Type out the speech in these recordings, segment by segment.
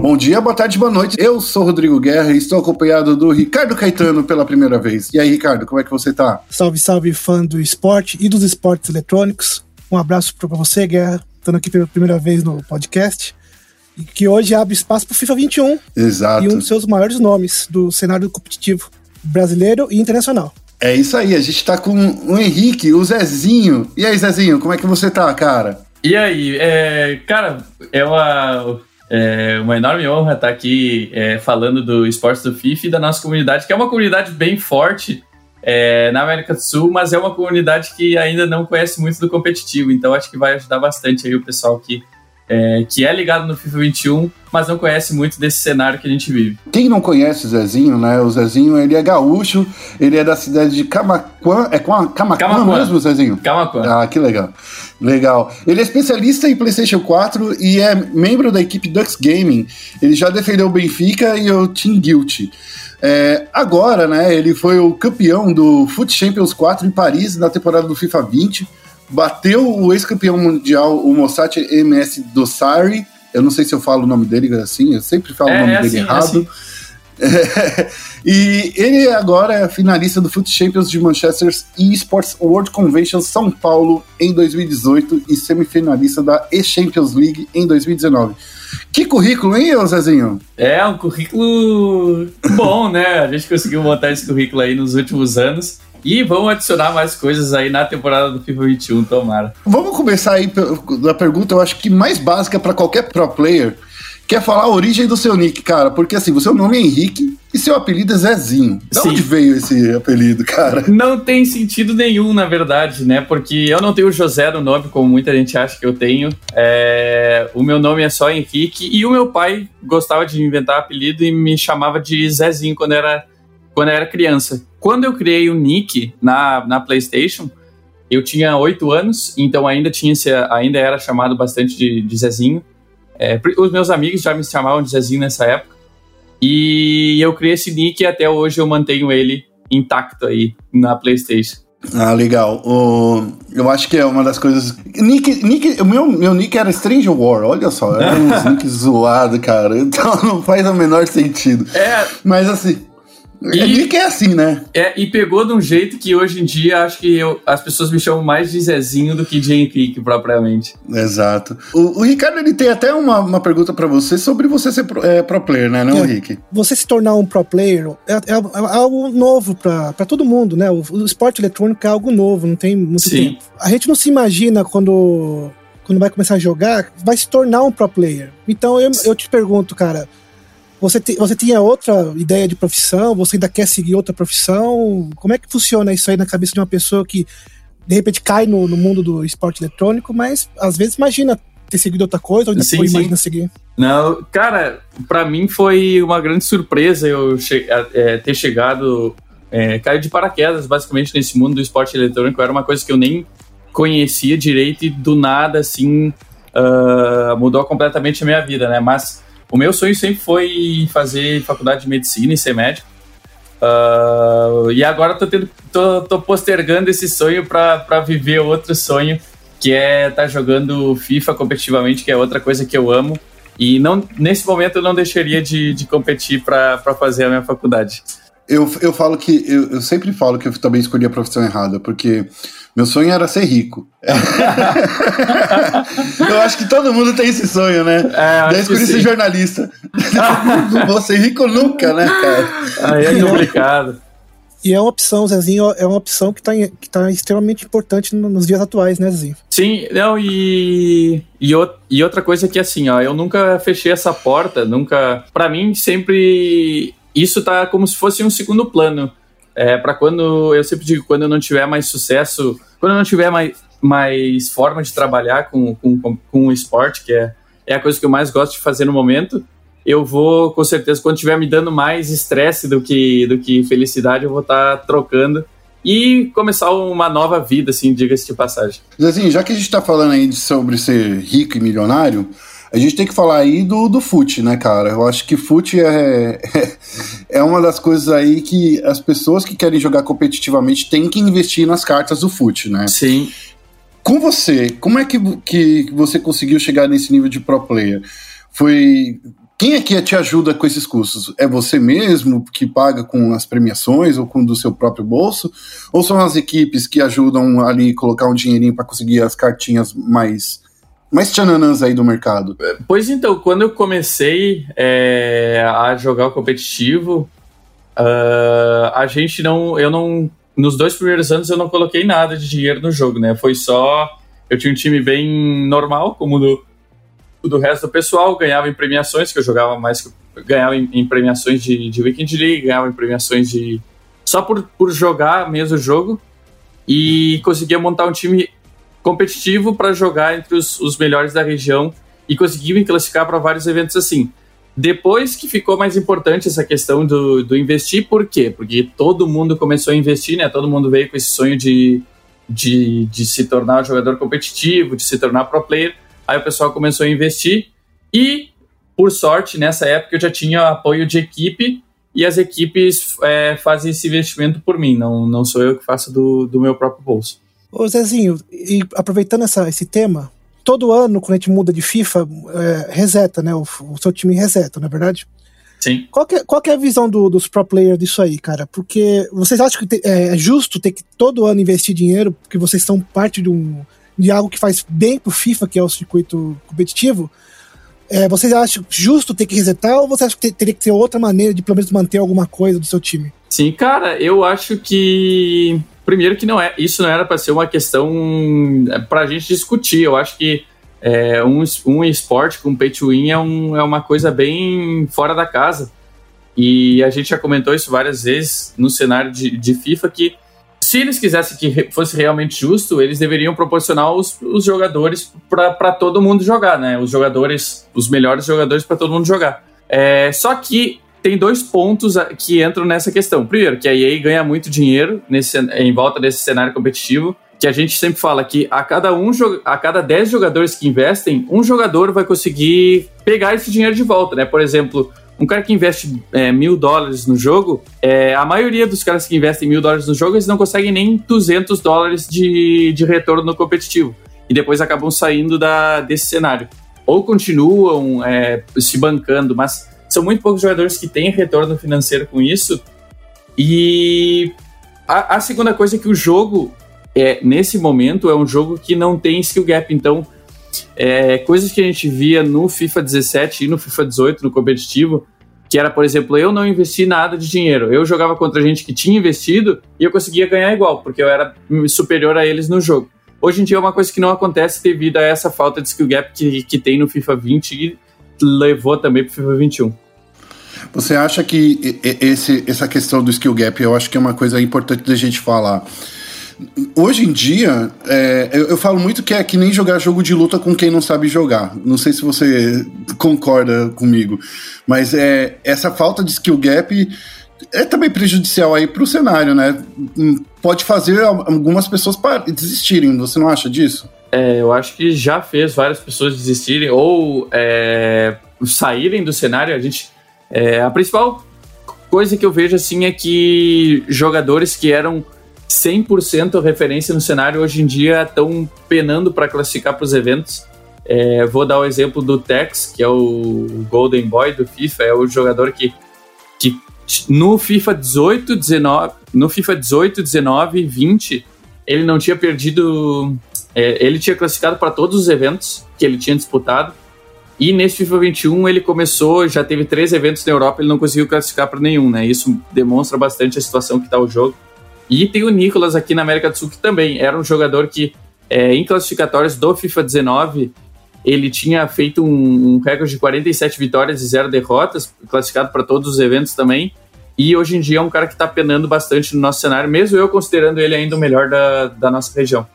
Bom dia, boa tarde, boa noite. Eu sou Rodrigo Guerra e estou acompanhado do Ricardo Caetano pela primeira vez. E aí, Ricardo, como é que você tá? Salve, salve, fã do esporte e dos esportes eletrônicos. Um abraço para você, Guerra, estando aqui pela primeira vez no podcast. E que hoje abre espaço para o FIFA 21. Exato. E um dos seus maiores nomes do cenário competitivo brasileiro e internacional. É isso aí, a gente tá com o Henrique, o Zezinho. E aí, Zezinho, como é que você tá, cara? E aí, é, cara, é uma, é uma enorme honra estar aqui é, falando do esporte do FIFA e da nossa comunidade, que é uma comunidade bem forte é, na América do Sul, mas é uma comunidade que ainda não conhece muito do competitivo, então acho que vai ajudar bastante aí o pessoal que é, que é ligado no FIFA 21, mas não conhece muito desse cenário que a gente vive. Quem não conhece o Zezinho, né? O Zezinho, ele é gaúcho, ele é da cidade de Camaquã. É Camaquã, Camaquã mesmo, Zezinho? Camaquã. Ah, que legal. Legal. Ele é especialista em PlayStation 4 e é membro da equipe Dux Gaming. Ele já defendeu o Benfica e o Team Guilty. É, agora, né, ele foi o campeão do Foot Champions 4 em Paris na temporada do FIFA 20 bateu o ex-campeão mundial, o Mossad MS Dossari. Eu não sei se eu falo o nome dele assim, eu sempre falo é, o nome é dele assim, é errado. É assim. e ele agora é finalista do Foot Champions de Manchester e Sports World Convention São Paulo em 2018 e semifinalista da E-Champions League em 2019. Que currículo, hein, Zezinho? É, um currículo bom, né? A gente conseguiu montar esse currículo aí nos últimos anos. E vamos adicionar mais coisas aí na temporada do FIFA 21, tomara. Vamos começar aí da pergunta, eu acho que mais básica para qualquer pro player, que é falar a origem do seu nick, cara. Porque assim, o seu nome é Henrique e seu apelido é Zezinho. De Sim. onde veio esse apelido, cara? Não tem sentido nenhum, na verdade, né? Porque eu não tenho José no nome, como muita gente acha que eu tenho. É... O meu nome é só Henrique e o meu pai gostava de inventar apelido e me chamava de Zezinho quando era, quando era criança. Quando eu criei o Nick na, na PlayStation, eu tinha oito anos, então ainda tinha ainda era chamado bastante de, de Zezinho. É, os meus amigos já me chamavam de Zezinho nessa época. E eu criei esse nick e até hoje eu mantenho ele intacto aí na PlayStation. Ah, legal. O, eu acho que é uma das coisas. Nick, nick, o meu, meu nick era Stranger War, olha só. Era um nick zoado, cara. Então não faz o menor sentido. É. Mas assim. E, é que é assim, né? É, e pegou de um jeito que hoje em dia acho que eu, as pessoas me chamam mais de Zezinho do que de Henrique, propriamente. Exato. O, o Ricardo ele tem até uma, uma pergunta para você sobre você ser pro, é, pro player, né, não, é, Henrique? Você se tornar um pro player é, é, é algo novo para todo mundo, né? O, o, esporte eletrônico é algo novo, não tem muito Sim. tempo. A gente não se imagina quando, quando vai começar a jogar, vai se tornar um pro player. Então eu, eu te pergunto, cara você, te, você tinha outra ideia de profissão? Você ainda quer seguir outra profissão? Como é que funciona isso aí na cabeça de uma pessoa que de repente cai no, no mundo do esporte eletrônico, mas às vezes imagina ter seguido outra coisa ou ainda sim, imagina seguir? Não, cara, para mim foi uma grande surpresa eu che é, ter chegado, é, cair de paraquedas basicamente nesse mundo do esporte eletrônico. Era uma coisa que eu nem conhecia direito e do nada, assim, uh, mudou completamente a minha vida, né? Mas o meu sonho sempre foi fazer faculdade de medicina e ser médico. Uh, e agora tô, tendo, tô, tô postergando esse sonho para viver outro sonho, que é estar tá jogando FIFA competitivamente, que é outra coisa que eu amo. E não, nesse momento eu não deixaria de, de competir para fazer a minha faculdade. Eu, eu falo que eu, eu sempre falo que eu também escolhi a profissão errada, porque meu sonho era ser rico. eu acho que todo mundo tem esse sonho, né? É, Daí escolhi ser jornalista. não vou ser rico nunca, né, cara? Aí é complicado. E é uma opção, Zezinho, é uma opção que está que tá extremamente importante nos dias atuais, né, Zezinho? Sim, não, e, e, e outra coisa que assim, ó, eu nunca fechei essa porta, nunca. para mim, sempre. Isso tá como se fosse um segundo plano. É, para quando. Eu sempre digo, quando eu não tiver mais sucesso quando eu não tiver mais, mais forma de trabalhar com, com, com o esporte, que é, é a coisa que eu mais gosto de fazer no momento, eu vou, com certeza, quando estiver me dando mais estresse do que, do que felicidade, eu vou estar tá trocando e começar uma nova vida, assim, diga-se de passagem. Zezinho, já que a gente está falando aí sobre ser rico e milionário, a gente tem que falar aí do, do fute, né, cara? Eu acho que fute é, é, é, uma das coisas aí que as pessoas que querem jogar competitivamente têm que investir nas cartas do fute, né? Sim. Com você, como é que, que você conseguiu chegar nesse nível de pro player? Foi quem é que te ajuda com esses custos? É você mesmo que paga com as premiações ou com do seu próprio bolso? Ou são as equipes que ajudam ali colocar um dinheirinho para conseguir as cartinhas mais mais tchananãs aí do mercado? Pois então, quando eu comecei é, a jogar o competitivo, uh, a gente não, eu não, nos dois primeiros anos eu não coloquei nada de dinheiro no jogo, né? Foi só, eu tinha um time bem normal, como do do resto do pessoal, ganhava em premiações, que eu jogava mais, ganhava em, em premiações de, de Weekend League, ganhava em premiações de. só por, por jogar mesmo o jogo, e conseguia montar um time competitivo para jogar entre os, os melhores da região e conseguia me classificar para vários eventos assim. Depois que ficou mais importante essa questão do, do investir, por quê? Porque todo mundo começou a investir, né? Todo mundo veio com esse sonho de, de, de se tornar um jogador competitivo, de se tornar pro player. Aí o pessoal começou a investir e, por sorte, nessa época eu já tinha apoio de equipe e as equipes é, fazem esse investimento por mim, não, não sou eu que faço do, do meu próprio bolso. Ô Zezinho, e aproveitando essa, esse tema, todo ano, quando a gente muda de FIFA, é, reseta, né? O, o, seu time reseta, não é verdade? Sim. Qual que, é, qual que é a visão do, dos pro players disso aí, cara? Porque vocês acham que te, é, é justo ter que todo ano investir dinheiro, porque vocês são parte de um, de algo que faz bem pro FIFA, que é o circuito competitivo, é, vocês acham justo ter que resetar ou você acha que teria que ter outra maneira de pelo menos manter alguma coisa do seu time? Sim, cara, eu acho que primeiro que não é, isso não era para ser uma questão é, para a gente discutir. Eu acho que é, um, um esporte com pay to win é, um, é uma coisa bem fora da casa. E a gente já comentou isso várias vezes no cenário de, de FIFA que se eles quisessem que fosse realmente justo, eles deveriam proporcionar os, os jogadores para todo mundo jogar, né? Os jogadores, os melhores jogadores para todo mundo jogar. É, só que tem dois pontos que entram nessa questão. Primeiro, que a EA ganha muito dinheiro nesse, em volta desse cenário competitivo, que a gente sempre fala que a cada um a cada 10 jogadores que investem, um jogador vai conseguir pegar esse dinheiro de volta, né? Por exemplo, um cara que investe é, mil dólares no jogo, é, a maioria dos caras que investem mil dólares no jogo, eles não conseguem nem 200 dólares de, de retorno no competitivo. E depois acabam saindo da, desse cenário. Ou continuam é, se bancando, mas são muito poucos jogadores que têm retorno financeiro com isso. E a, a segunda coisa é que o jogo, é, nesse momento, é um jogo que não tem skill gap. Então, é, coisas que a gente via no FIFA 17 e no FIFA 18, no competitivo, que era, por exemplo, eu não investi nada de dinheiro. Eu jogava contra gente que tinha investido e eu conseguia ganhar igual, porque eu era superior a eles no jogo. Hoje em dia é uma coisa que não acontece devido a essa falta de skill gap que, que tem no FIFA 20 e levou também para o FIFA 21. Você acha que esse, essa questão do skill gap, eu acho que é uma coisa importante da gente falar. Hoje em dia, é, eu, eu, falo muito que é que nem jogar jogo de luta com quem não sabe jogar. Não sei se você concorda comigo, mas é essa falta de skill gap é também prejudicial aí para o cenário, né? Hum, pode fazer algumas pessoas desistirem. Você não acha disso? É, eu acho que já fez várias pessoas desistirem ou é, saírem do cenário. A gente, é, a principal coisa que eu vejo assim é que jogadores que eram 100% referência no cenário hoje em dia estão penando para classificar para os eventos. É, vou dar o exemplo do Tex, que é o Golden Boy do FIFA, é o jogador que, que no FIFA 18, 19, no FIFA 18, 19 e 20, ele não tinha perdido, é, ele tinha classificado para todos os eventos que ele tinha disputado. E nesse FIFA 21 ele começou, já teve três eventos na Europa, ele não conseguiu classificar para nenhum, né? Isso demonstra bastante a situação que está o jogo. E tem o Nicolas aqui na América do Sul, que também era um jogador que, é, em classificatórios do FIFA 19, ele tinha feito um, um recorde de 47 vitórias e zero derrotas, classificado para todos os eventos também. E hoje em dia é um cara que está penando bastante no nosso cenário, mesmo eu considerando ele ainda o melhor da, da nossa região.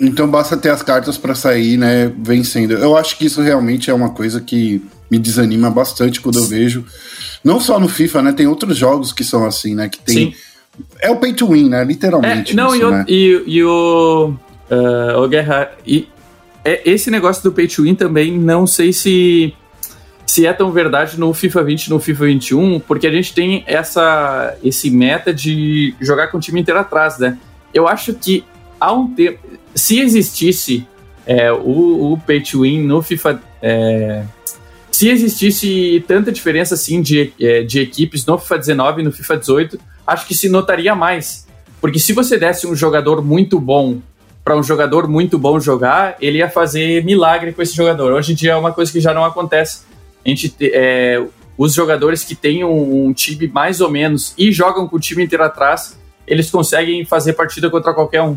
Então basta ter as cartas para sair, né, vencendo. Eu acho que isso realmente é uma coisa que me desanima bastante quando eu vejo. Não só no FIFA, né? Tem outros jogos que são assim, né? Que tem Sim. É o pay to win, né? Literalmente. É, não, isso, e, o, né? e, e, o. Uh, o Guerra. E é, esse negócio do pay to win também, não sei se. Se é tão verdade no FIFA 20 no FIFA 21, porque a gente tem essa, esse meta de jogar com o time inteiro atrás, né? Eu acho que há um tempo. Se existisse é, o, o pay to win no FIFA. É, se existisse tanta diferença assim de, é, de equipes no FIFA 19 e no FIFA 18, acho que se notaria mais. Porque se você desse um jogador muito bom para um jogador muito bom jogar, ele ia fazer milagre com esse jogador. Hoje em dia é uma coisa que já não acontece. A gente, é, os jogadores que têm um, um, time mais ou menos e jogam com o time inteiro atrás, eles conseguem fazer partida contra qualquer um.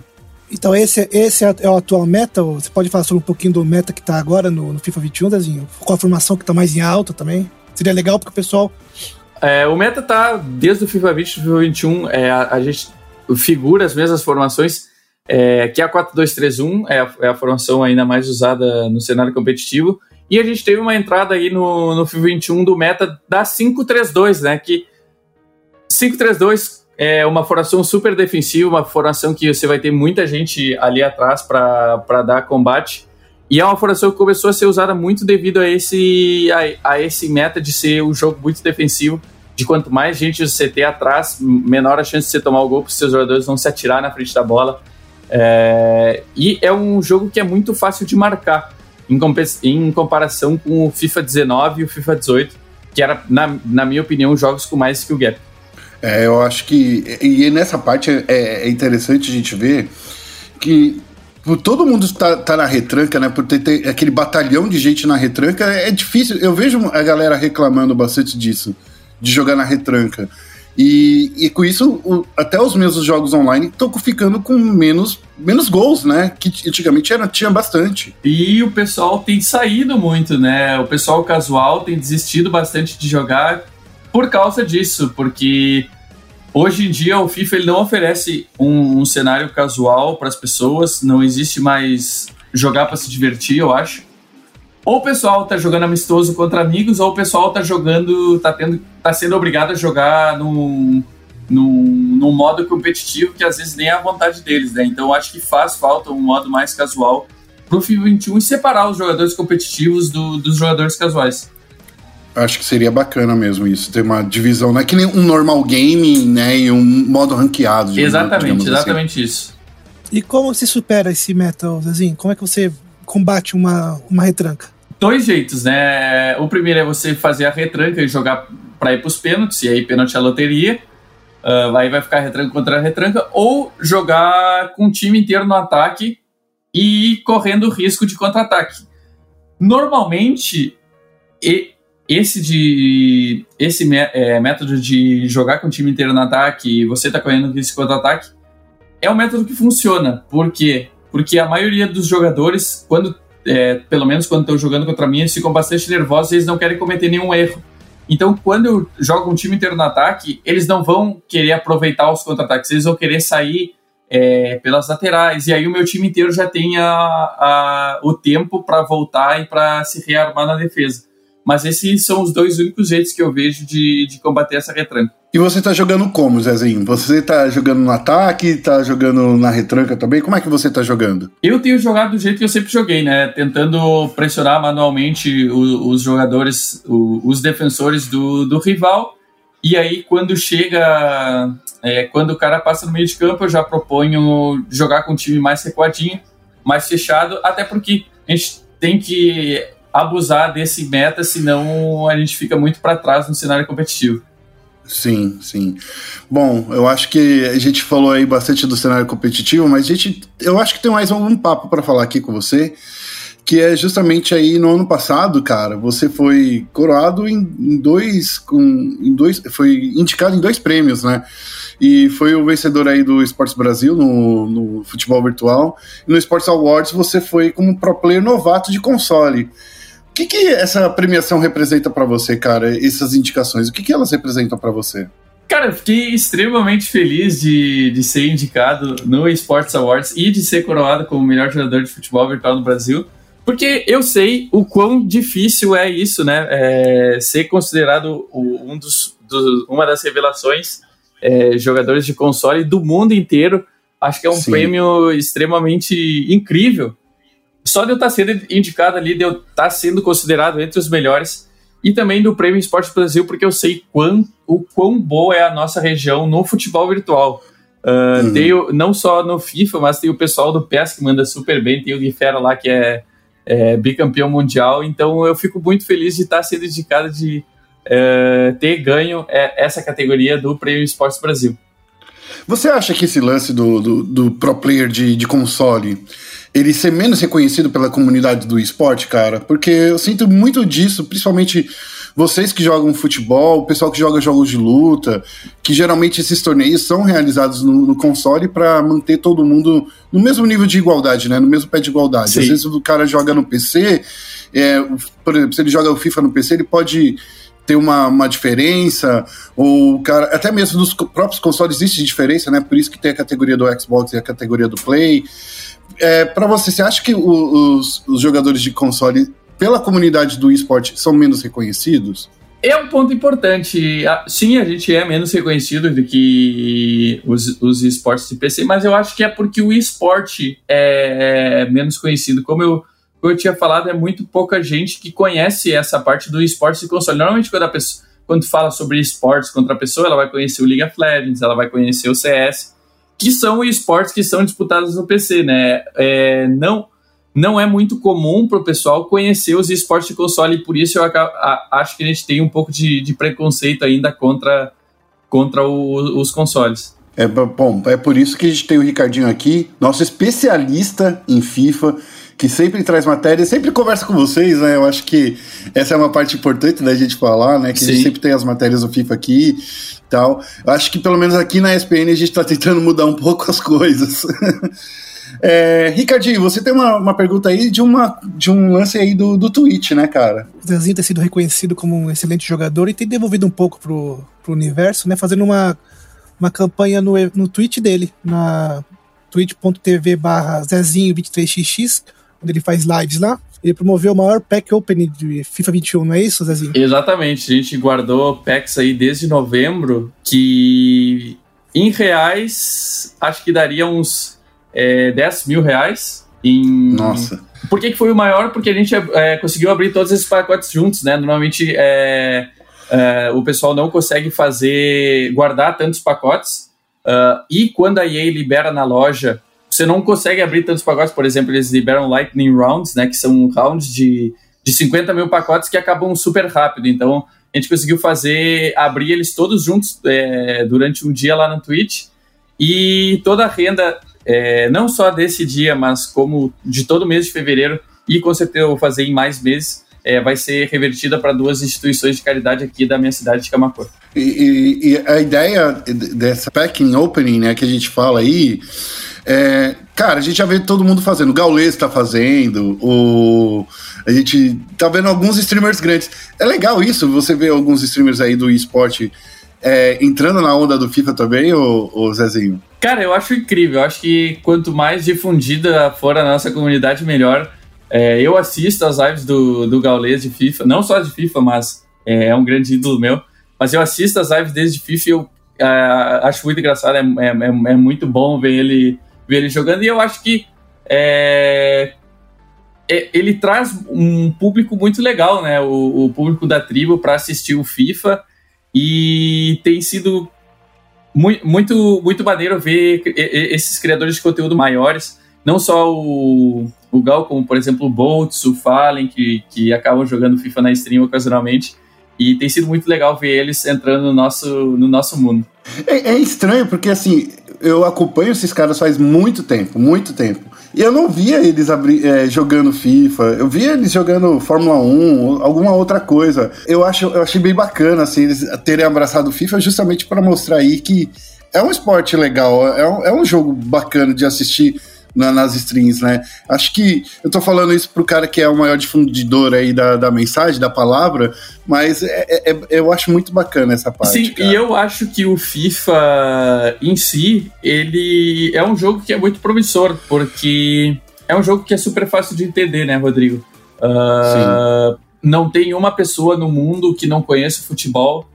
Então esse, esse é o atual meta? Você pode falar sobre um pouquinho do meta que está agora no, no, FIFA 21, Dezinho? Com a formação que está mais em alta também? Seria legal porque o pessoal... É, o meta tá desde o FIFA 20 e FIFA 21, é, a, a gente figura as mesmas formações, é, que é a 4-2-3-1, é a, é a formação ainda mais usada no cenário competitivo. E a gente teve uma entrada aí no, no FIFA 21 do meta da 5-3-2, né? Que 5-3-2 é uma formação super defensiva, uma formação que você vai ter muita gente ali atrás para dar combate. E é uma formação que começou a ser usada muito devido a esse, a, a esse meta de ser um jogo muito defensivo de quanto mais gente você ter atrás, menor a chance de você tomar o gol, porque seus jogadores vão se atirar na frente da bola. É, e é um jogo que é muito fácil de marcar em, em, comparação com o FIFA 19 e o FIFA 18, que era, na, na minha opinião, jogos com mais skill gap. É, eu acho que. E nessa parte é, é interessante a gente ver que todo mundo está tá na retranca, né? Por ter, ter, aquele batalhão de gente na retranca, é difícil. Eu vejo a galera reclamando bastante disso, de jogar na retranca. E, e com isso, o, até os mesmos jogos online estão ficando com menos, menos gols, né? Que antigamente era, tinha bastante. E o pessoal tem saído muito, né? O pessoal casual tem desistido bastante de jogar por causa disso, porque hoje em dia o FIFA ele não oferece um, um cenário casual para as pessoas, não existe mais jogar para se divertir, eu acho ou o pessoal tá jogando amistoso contra amigos, ou o pessoal tá jogando, tá, tendo, tá sendo obrigado a jogar num, num, num modo competitivo que às vezes nem é a vontade deles, né? Então acho que faz falta um modo mais casual pro FIFA 21 e separar os jogadores competitivos do, dos jogadores casuais. Acho que seria bacana mesmo isso, ter uma divisão, não é que nem um normal game, né, e um modo ranqueado. Exatamente, assim. exatamente assim. isso. E como se supera esse meta, Zezinho? Como é que você combate uma, uma retranca? dois jeitos, né? O primeiro é você fazer a retranca e jogar para ir para os pênaltis, e aí pênalti é loteria. Uh, aí vai ficar retranca contra retranca, ou jogar com o time inteiro no ataque e ir correndo o risco de contra-ataque. Normalmente, e, esse de esse é, método de jogar com o time inteiro no ataque e você tá correndo risco contra-ataque é um método que funciona. Por quê? Porque a maioria dos jogadores, quando é, pelo menos quando estão jogando contra mim, eles ficam bastante nervosos e eles não querem cometer nenhum erro. Então, quando eu jogo um time inteiro no ataque, eles não vão querer aproveitar os contra-ataques, eles vão querer sair é, pelas laterais. E aí o meu time inteiro já tem a, a, o tempo para voltar e para se rearmar na defesa. Mas esses são os dois únicos jeitos que eu vejo de, de combater essa retranca. E você tá jogando como, Zezinho? Você tá jogando no ataque, tá jogando na retranca também? Como é que você tá jogando? Eu tenho jogado do jeito que eu sempre joguei, né? Tentando pressionar manualmente os, os jogadores, os, os defensores do, do rival. E aí, quando chega. É, quando o cara passa no meio de campo, eu já proponho jogar com um time mais recuadinho, mais fechado, até porque a gente tem que abusar desse meta, senão a gente fica muito para trás no cenário competitivo. Sim, sim. Bom, eu acho que a gente falou aí bastante do cenário competitivo, mas a gente, eu acho que tem mais um papo para falar aqui com você, que é justamente aí no ano passado, cara, você foi coroado em, em dois, com, em dois, foi indicado em dois prêmios, né? E foi o vencedor aí do Esportes Brasil no, no futebol virtual. E no Esportes Awards você foi como pro player novato de console que, que essa premiação representa para você, cara? Essas indicações, o que, que elas representam para você? Cara, eu fiquei extremamente feliz de, de ser indicado no Sports Awards e de ser coroado como o melhor jogador de futebol virtual no Brasil, porque eu sei o quão difícil é isso, né? É, ser considerado um dos, do, uma das revelações é, jogadores de console do mundo inteiro. Acho que é um Sim. prêmio extremamente incrível só de eu estar sendo indicado ali, de eu estar sendo considerado entre os melhores, e também do Prêmio Esporte Brasil, porque eu sei quão, o quão boa é a nossa região no futebol virtual. Uh, uhum. Tem o, não só no FIFA, mas tem o pessoal do PES que manda super bem, tem o Guifera lá que é, é, bicampeão mundial. Então eu fico muito feliz de estar sendo indicado de é, ter ganho é, essa categoria do Prêmio Esportes Brasil. Você acha que esse lance do, do, do pro player de, de console ele ser menos reconhecido pela comunidade do esporte, cara? Porque eu sinto muito disso, principalmente vocês que jogam futebol, o pessoal que joga jogos de luta, que geralmente esses torneios são realizados no, no console para manter todo mundo no mesmo nível de igualdade, né? No mesmo pé de igualdade. Sim. Às vezes o cara joga no PC, é, por exemplo, se ele joga o FIFA no PC, ele pode ter uma, uma diferença, ou o cara, até mesmo nos próprios consoles existe diferença, né? Por isso que tem a categoria do Xbox e a categoria do Play. É, para você, você acha que os, os jogadores de console pela comunidade do esporte são menos reconhecidos? É um ponto importante. Sim, a gente é menos reconhecido do que os, os esportes de PC, mas eu acho que é porque o esporte é menos conhecido. Como eu, como eu tinha falado, é muito pouca gente que conhece essa parte do esporte de console. Normalmente, quando a pessoa quando fala sobre esportes contra a pessoa, ela vai conhecer o League of Legends, ela vai conhecer o CS, que são esportes que são disputados no PC, né? É, não não é muito comum para o pessoal conhecer os esportes de console e por isso eu acho que a gente tem um pouco de, de preconceito ainda contra, contra o, os consoles. É bom, é por isso que a gente tem o Ricardinho aqui, nosso especialista em FIFA, que sempre traz matéria, sempre conversa com vocês, né? Eu acho que essa é uma parte importante da gente falar, né? Que Sim. a gente sempre tem as matérias do FIFA aqui tal. Eu acho que pelo menos aqui na ESPN a gente está tentando mudar um pouco as coisas. É, Ricardinho, você tem uma, uma pergunta aí de, uma, de um lance aí do, do Twitch, né, cara? O Zezinho tem sido reconhecido como um excelente jogador e tem devolvido um pouco pro, pro universo, né? Fazendo uma, uma campanha no, no Twitch dele, na twitch.tv barra Zezinho23xx, onde ele faz lives lá. Ele promoveu o maior pack opening de FIFA 21, não é isso, Zezinho? Exatamente, a gente guardou packs aí desde novembro, que em reais acho que daria uns é, 10 mil reais. Em... Nossa. Por que, que foi o maior? Porque a gente é, conseguiu abrir todos esses pacotes juntos, né? Normalmente é, é, o pessoal não consegue fazer, guardar tantos pacotes. Uh, e quando a EA libera na loja, você não consegue abrir tantos pacotes. Por exemplo, eles liberam Lightning Rounds, né? Que são rounds de, de 50 mil pacotes que acabam super rápido. Então a gente conseguiu fazer, abrir eles todos juntos é, durante um dia lá no Twitch. E toda a renda é, não só desse dia, mas como de todo mês de fevereiro, e com certeza eu vou fazer em mais meses, é, vai ser revertida para duas instituições de caridade aqui da minha cidade de Camacor. E, e, e, a ideia dessa packing opening, né, que a gente fala aí, é, cara, a gente já vê todo mundo fazendo, o Gaules está fazendo, o a gente tá vendo alguns streamers grandes. É legal isso, você vê alguns streamers aí do esporte é, entrando na onda do FIFA também, ô, ô Zezinho? Cara, eu acho incrível. Eu acho que quanto mais difundida for a nossa comunidade, melhor. É, eu assisto as lives do, do Gaules de FIFA, não só de FIFA, mas é, é um grande ídolo meu. Mas eu assisto as lives desde FIFA e eu é, acho muito engraçado, é, é, é, é, muito bom ver ele, ver ele jogando. E eu acho que é, ele traz um público muito legal, né? O, o público da tribo para assistir o FIFA. E tem sido muito, muito, muito maneiro ver esses criadores de conteúdo maiores, não só o, o Gal, como por exemplo o Boltz, o Fallen, que, que acabam jogando FIFA na stream ocasionalmente. E tem sido muito legal ver eles entrando no nosso, no nosso mundo. É, é estranho, porque assim, eu acompanho esses caras faz muito tempo, muito tempo. E eu não via eles abri, é, jogando FIFA, eu via eles jogando Fórmula 1, alguma outra coisa. Eu, acho, eu achei bem bacana assim, eles terem abraçado o FIFA justamente para mostrar aí que é um esporte legal, é um, é um jogo bacana de assistir na, nas strings, né? Acho que eu tô falando isso pro cara que é o maior difundidor aí da, da mensagem, da palavra, mas é, é, é eu acho muito bacana essa parte. Sim, cara. e eu acho que o FIFA em si, ele é um jogo que é muito promissor, porque é um jogo que é super fácil de entender, né, Rodrigo? Uh, não tem uma pessoa no mundo que não conheça futebol.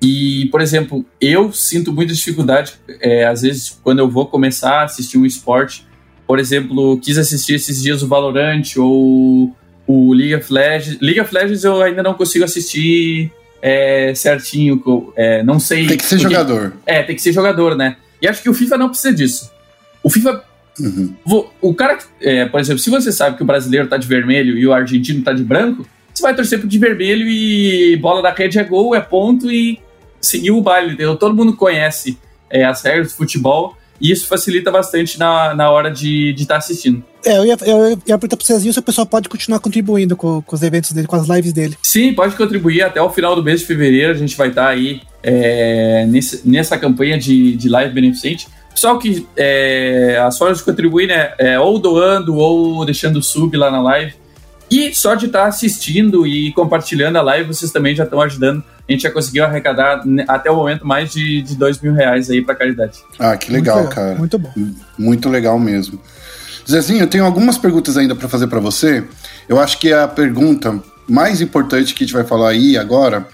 E, por exemplo, eu sinto muita dificuldade, é, às vezes, quando eu vou começar a assistir um esporte, por exemplo, quis assistir esses dias o Valorant ou o League of Legends. League of Legends eu ainda não consigo assistir é, certinho, é, não sei. Tem que ser porque, jogador. É, tem que ser jogador, né? E acho que o FIFA não precisa disso. O FIFA Uhum. O cara, é, por exemplo, se você sabe que o brasileiro tá de vermelho e o argentino tá de branco, você vai torcer pro de vermelho e bola da rede é gol, é ponto e seguiu o baile, entendeu? Todo mundo conhece é, as regras do futebol e isso facilita bastante na, na hora de estar de tá assistindo. É, eu ia, eu ia perguntar pro Cezinho se o pessoal pode continuar contribuindo com, com, os eventos dele, com as lives dele. Sim, pode contribuir. Até o final do mês de fevereiro a gente vai estar tá aí é, nesse, nessa campanha de, de live beneficente. Pessoal que é, as formas de contribuir, né, é ou doando ou deixando sub lá na live. E só de estar tá assistindo e compartilhando a live, vocês também já estão ajudando a gente já conseguiu arrecadar até o momento mais de, de dois mil reais aí para caridade. Ah, que legal, muito cara. Muito bom. Muito legal mesmo. Zezinho, eu tenho algumas perguntas ainda para fazer para você. Eu acho que a pergunta mais importante que a gente vai falar aí agora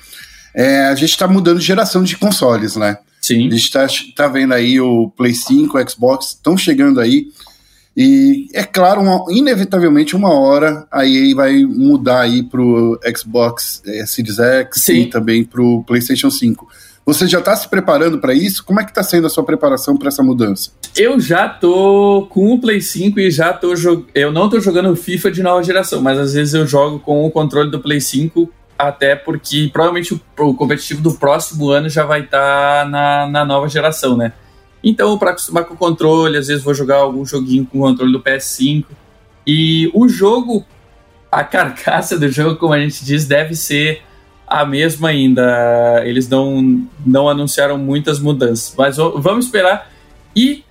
é a gente está mudando de geração de consoles, né? Sim. A gente está tá vendo aí o Play 5, o Xbox estão chegando aí. E é claro, uma, inevitavelmente, uma hora a EA vai mudar aí pro Xbox é, Series X Sim. e também pro PlayStation 5. Você já está se preparando para isso? Como é que está sendo a sua preparação para essa mudança? Eu já tô com o Play 5 e já tô jogando. Eu não tô jogando FIFA de nova geração, mas às vezes eu jogo com o controle do Play 5, até porque provavelmente o, o competitivo do próximo ano já vai estar tá na, na nova geração, né? Então, para acostumar com o controle, às vezes vou jogar algum joguinho com o controle do PS5. E o jogo, a carcaça do jogo, como a gente diz, deve ser a mesma ainda. Eles não, não anunciaram muitas mudanças, mas vamos esperar. E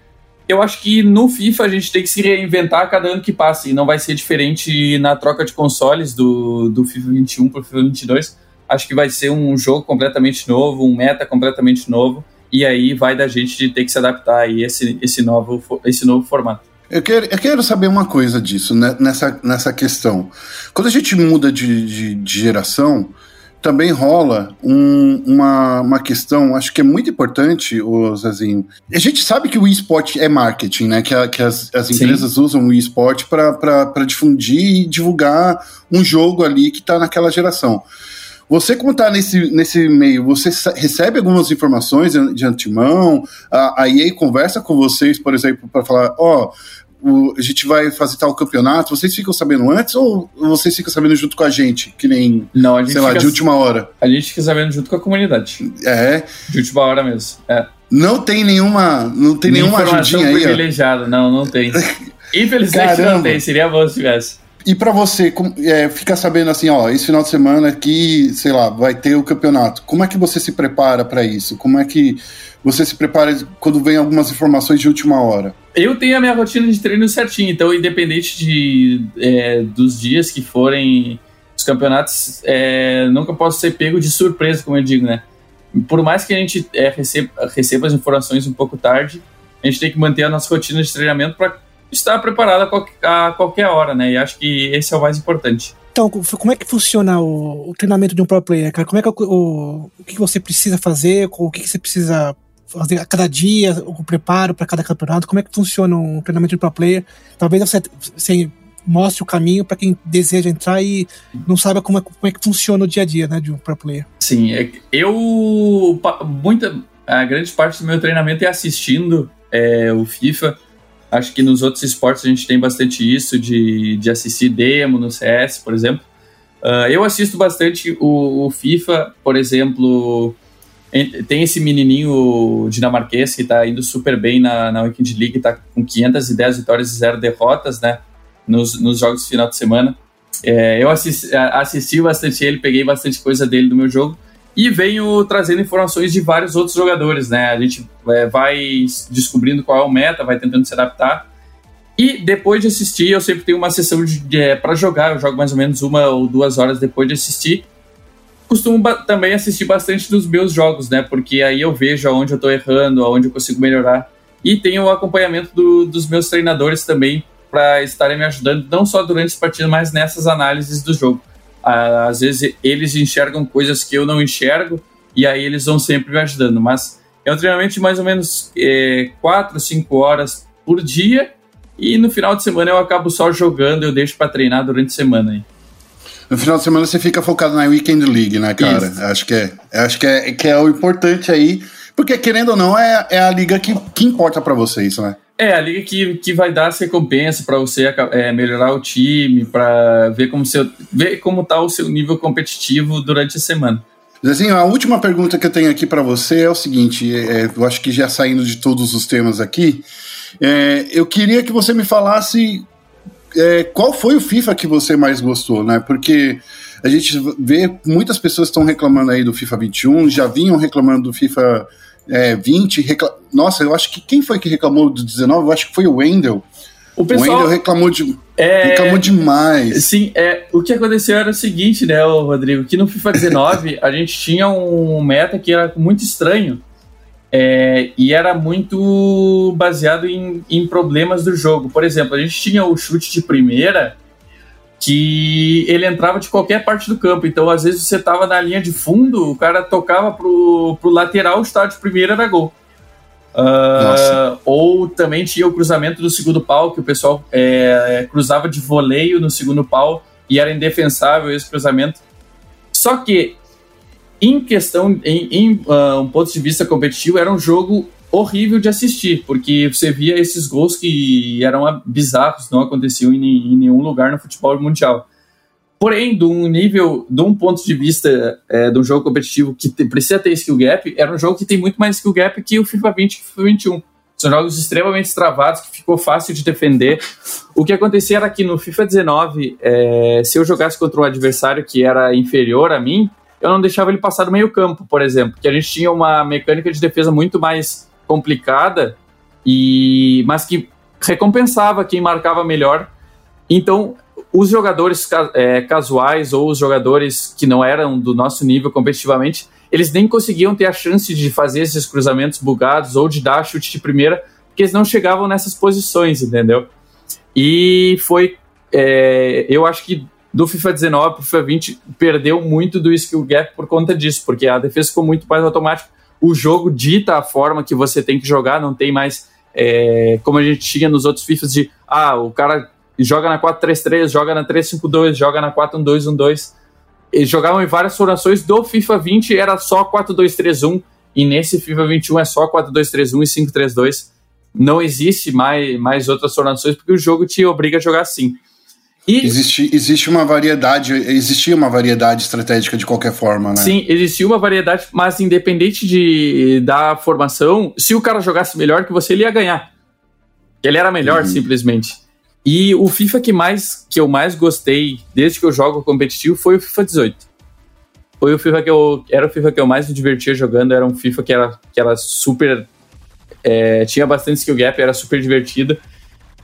eu acho que no FIFA a gente tem que se reinventar a cada ano que passa, e não vai ser diferente na troca de consoles do, do FIFA 21 para o FIFA 22. Acho que vai ser um jogo completamente novo, um meta completamente novo e aí vai da gente de ter que se adaptar a esse, esse, novo, esse novo formato. Eu quero, eu quero saber uma coisa disso, né, nessa, nessa questão. Quando a gente muda de, de, de geração, também rola um, uma, uma questão, acho que é muito importante, o Zezinho. A gente sabe que o esporte é marketing, né? Que, a, que as, as empresas usam o esporte para difundir e divulgar um jogo ali que está naquela geração. Você, como está nesse, nesse meio, você recebe algumas informações de, antemão? A, a EA conversa com vocês, por exemplo, para falar: ó, oh, a gente vai fazer tal campeonato, vocês ficam sabendo antes ou vocês ficam sabendo junto com a gente, que nem, Não, a gente sei lá, de última hora? A gente fica sabendo junto com a comunidade. É. De última hora mesmo. É. Não tem nenhuma, não tem nenhuma ajudinha aí, privilegiada, não, não tem. Infelizmente Caramba. não tem, seria bom se tivesse. E para você, é, ficar sabendo assim, ó, esse final de semana aqui, sei lá, vai ter o campeonato. Como é que você se prepara para isso? Como é que você se prepara quando vem algumas informações de última hora? Eu tenho a minha rotina de treino certinho, então independente de, é, dos dias que forem os campeonatos, é, nunca posso ser pego de surpresa, como eu digo, né? Por mais que a gente é, receba, receba as informações um pouco tarde, a gente tem que manter a nossa rotina de treinamento para estar preparado a qualquer, hora, né? E acho que esse é o mais importante. Então, como é que funciona o, o treinamento de um pro player, cara? Como é que o, o, o que você precisa fazer, o que você precisa fazer a cada dia, o preparo para cada campeonato? Como é que funciona um treinamento de pro player? Talvez você, você mostre o caminho para quem deseja entrar e não sabe como é, como é que funciona o dia a dia, né, de um pro player. Sim, é, eu muita a grande parte do meu treinamento é assistindo é, o FIFA Acho que nos outros esportes a gente tem bastante isso de, de assistir demo no CS, por exemplo. Uh, eu assisto bastante o, o, FIFA, por exemplo. Tem esse menininho dinamarquês que está indo super bem na, na Weekend League, está com 510 vitórias e 0 derrotas, né? Nos, nos jogos de final de semana. É, eu assisti, assisti bastante ele, peguei bastante coisa dele do meu jogo e venho trazendo informações de vários outros jogadores, né? A gente é, vai descobrindo qual é o meta, vai tentando se adaptar. E depois de assistir, eu sempre tenho uma sessão de, é, para jogar, eu jogo mais ou menos uma ou duas horas depois de assistir. Costumo também assistir bastante dos meus jogos, né? Porque aí eu vejo aonde eu estou errando, aonde eu consigo melhorar. E tenho o acompanhamento do, dos meus treinadores também para estarem me ajudando, não só durante as partidas, mas nessas análises do jogo às vezes eles enxergam coisas que eu não enxergo e aí eles vão sempre me ajudando. Mas é um treinamento de mais ou menos é, 4, 5 horas por dia e no final de semana eu acabo só jogando, eu deixo para treinar durante a semana. Aí. No final de semana você fica focado na Weekend League, né, cara? Isso. Acho que é, acho que é, que é o importante aí, porque querendo ou não é, é a liga que, que importa para vocês, né? É, a liga que, que vai dar as recompensas para você é, melhorar o time, para ver como seu, ver como tá o seu nível competitivo durante a semana. Zezinho, a última pergunta que eu tenho aqui para você é o seguinte: é, eu acho que já saindo de todos os temas aqui, é, eu queria que você me falasse é, qual foi o FIFA que você mais gostou, né? Porque a gente vê muitas pessoas estão reclamando aí do FIFA 21, já vinham reclamando do FIFA é, 20. Recla... Nossa, eu acho que quem foi que reclamou do 19? Eu acho que foi o Wendel. O, pessoal, o Wendel reclamou, de, é, reclamou demais. Sim, é, o que aconteceu era o seguinte, né, Rodrigo? Que no FIFA 19 a gente tinha um meta que era muito estranho. É, e era muito baseado em, em problemas do jogo. Por exemplo, a gente tinha o chute de primeira que ele entrava de qualquer parte do campo. Então, às vezes, você estava na linha de fundo, o cara tocava pro, pro lateral, o estádio de primeira era gol. Uh, ou também tinha o cruzamento do segundo pau, que o pessoal é, cruzava de voleio no segundo pau e era indefensável esse cruzamento. Só que, em questão, em, em uh, um ponto de vista competitivo, era um jogo horrível de assistir, porque você via esses gols que eram bizarros, não aconteciam em, em nenhum lugar no futebol mundial. Porém, de um nível, de um ponto de vista é, jogo competitivo que te, precisa ter skill gap, era um jogo que tem muito mais skill gap que o FIFA 20 e o FIFA 21. São jogos extremamente travados, que ficou fácil de defender. O que acontecia era que no FIFA 19, é, se eu jogasse contra um adversário que era inferior a mim, eu não deixava ele passar do meio campo, por exemplo, que a gente tinha uma mecânica de defesa muito mais complicada, e mas que recompensava quem marcava melhor. Então, os jogadores é, casuais ou os jogadores que não eram do nosso nível competitivamente, eles nem conseguiam ter a chance de fazer esses cruzamentos bugados ou de dar chute de primeira, porque eles não chegavam nessas posições, entendeu? E foi. É, eu acho que do FIFA 19 para o FIFA 20 perdeu muito do skill gap por conta disso, porque a defesa ficou muito mais automática o jogo dita a forma que você tem que jogar, não tem mais é, como a gente tinha nos outros FIFAs de ah, o cara joga na 4-3-3, joga na 3-5-2, joga na 4-1-2-1-2. Eles jogavam em várias formações do FIFA 20 era só 4-2-3-1 e nesse FIFA 21 é só 4-2-3-1 e 5-3-2. Não existe mais, mais outras formações porque o jogo te obriga a jogar assim. E... Existe, existe uma variedade, existia uma variedade estratégica de qualquer forma, né? Sim, existia uma variedade, mas independente de, da formação, se o cara jogasse melhor que você, ele ia ganhar. Ele era melhor, uhum. simplesmente. E o FIFA que, mais, que eu mais gostei desde que eu jogo competitivo foi o FIFA 18. Foi o FIFA que eu. Era o FIFA que eu mais me divertia jogando, era um FIFA que era, que era super. É, tinha bastante skill gap, era super divertido.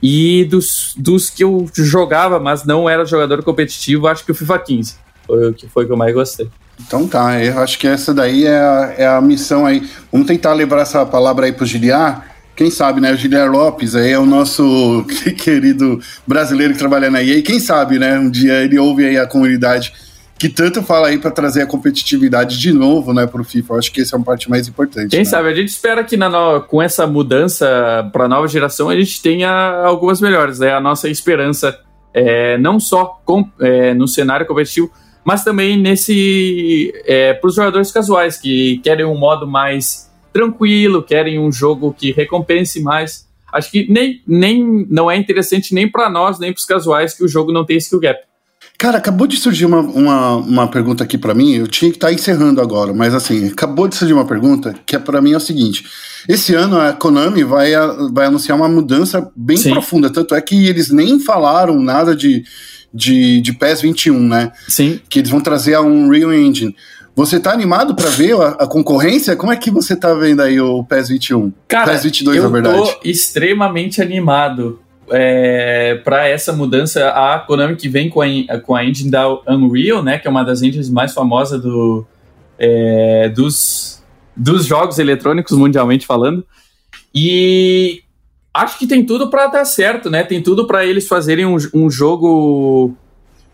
E dos, dos que eu jogava, mas não era jogador competitivo, acho que o FIFA 15 foi o que foi que eu mais gostei. Então tá, eu acho que essa daí é a, é a missão aí. Vamos tentar levar essa palavra aí pro Giliar. Quem sabe, né? O Giliar Lopes aí é o nosso querido brasileiro que trabalha na EA. Quem sabe, né? Um dia ele ouve aí a comunidade que tanto fala aí para trazer a competitividade de novo, né, para o FIFA. Eu acho que essa é uma parte mais importante. Quem né? sabe? A gente espera que no... com essa mudança para a nova geração a gente tenha algumas melhores. É né? a nossa esperança, é, não só com, é, no cenário competitivo, mas também nesse é, para os jogadores casuais que querem um modo mais tranquilo, querem um jogo que recompense mais. Acho que nem, nem não é interessante nem para nós nem para os casuais que o jogo não tem skill gap. Cara, acabou de surgir uma, uma, uma pergunta aqui para mim. Eu tinha que estar tá encerrando agora, mas assim, acabou de surgir uma pergunta que é para mim é o seguinte: esse ano a Konami vai, vai anunciar uma mudança bem Sim. profunda. Tanto é que eles nem falaram nada de, de, de PES 21, né? Sim. Que eles vão trazer a Unreal Engine. Você tá animado para ver a, a, concorrência? Como é que você tá vendo aí o PES 21? Cara, PES 22, eu na verdade. tô extremamente animado é, para essa mudança, a Konami que vem com a, com a engine da Unreal, né, que é uma das engines mais famosas do, é, dos, dos jogos eletrônicos mundialmente falando. E acho que tem tudo para dar certo, né? Tem tudo para eles fazerem um, um, jogo.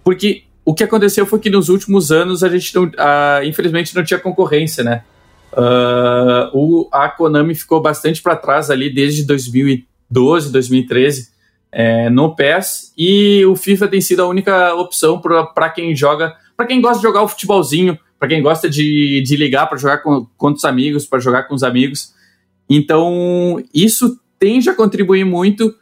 Porque o que aconteceu foi que nos últimos anos a gente não, uh, infelizmente não tinha concorrência, né? Uh, o, a Konami ficou bastante para trás ali desde 2012, 2013 é, no PES e o FIFA tem sido a única opção para quem joga, para quem gosta de jogar o futebolzinho, para quem gosta de, de ligar para jogar com, com os amigos, para jogar com os amigos. Então, isso tende a contribuir muito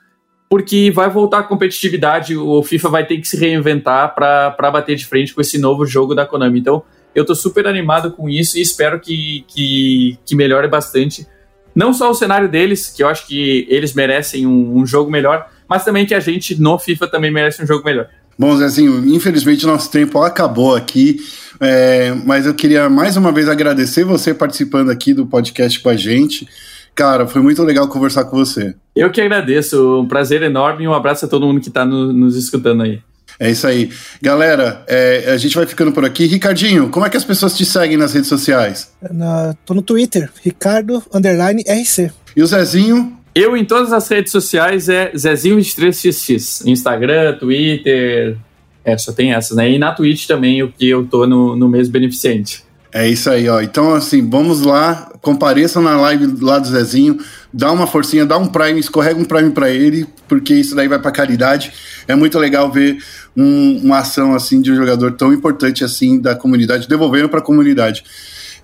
porque vai voltar a competitividade, o FIFA vai ter que se reinventar para bater de frente com esse novo jogo da Konami. Então, eu tô super animado com isso e espero que, que, que melhore bastante. Não só o cenário deles, que eu acho que eles merecem um, um jogo melhor, mas também que a gente no FIFA também merece um jogo melhor. Bom, Zezinho, infelizmente nosso tempo acabou aqui, é, mas eu queria mais uma vez agradecer você participando aqui do podcast com a gente. Cara, foi muito legal conversar com você. Eu que agradeço, um prazer enorme e um abraço a todo mundo que está no, nos escutando aí. É isso aí. Galera, é, a gente vai ficando por aqui. Ricardinho, como é que as pessoas te seguem nas redes sociais? Na, tô no Twitter, Ricardo Underline RC. E o Zezinho? Eu em todas as redes sociais é Zezinho23xx. Instagram, Twitter. É, só tem essas, né? E na Twitch também, o que eu tô no, no mês beneficente. É isso aí, ó. Então, assim, vamos lá, compareçam na live lá do Zezinho, dá uma forcinha, dá um Prime, escorrega um Prime para ele, porque isso daí vai para caridade. É muito legal ver um, uma ação assim de um jogador tão importante assim da comunidade, devolvendo para a comunidade.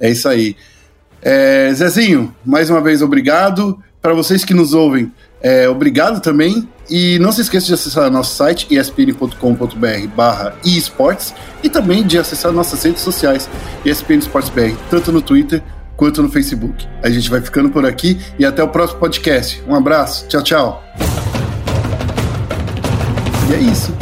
É isso aí. É, Zezinho, mais uma vez obrigado. Para vocês que nos ouvem, é, obrigado também. E não se esqueça de acessar nosso site espn.com.br barra esportes e também de acessar nossas redes sociais ESPN Esportes BR, tanto no Twitter quanto no Facebook. A gente vai ficando por aqui e até o próximo podcast. Um abraço, tchau, tchau. E é isso.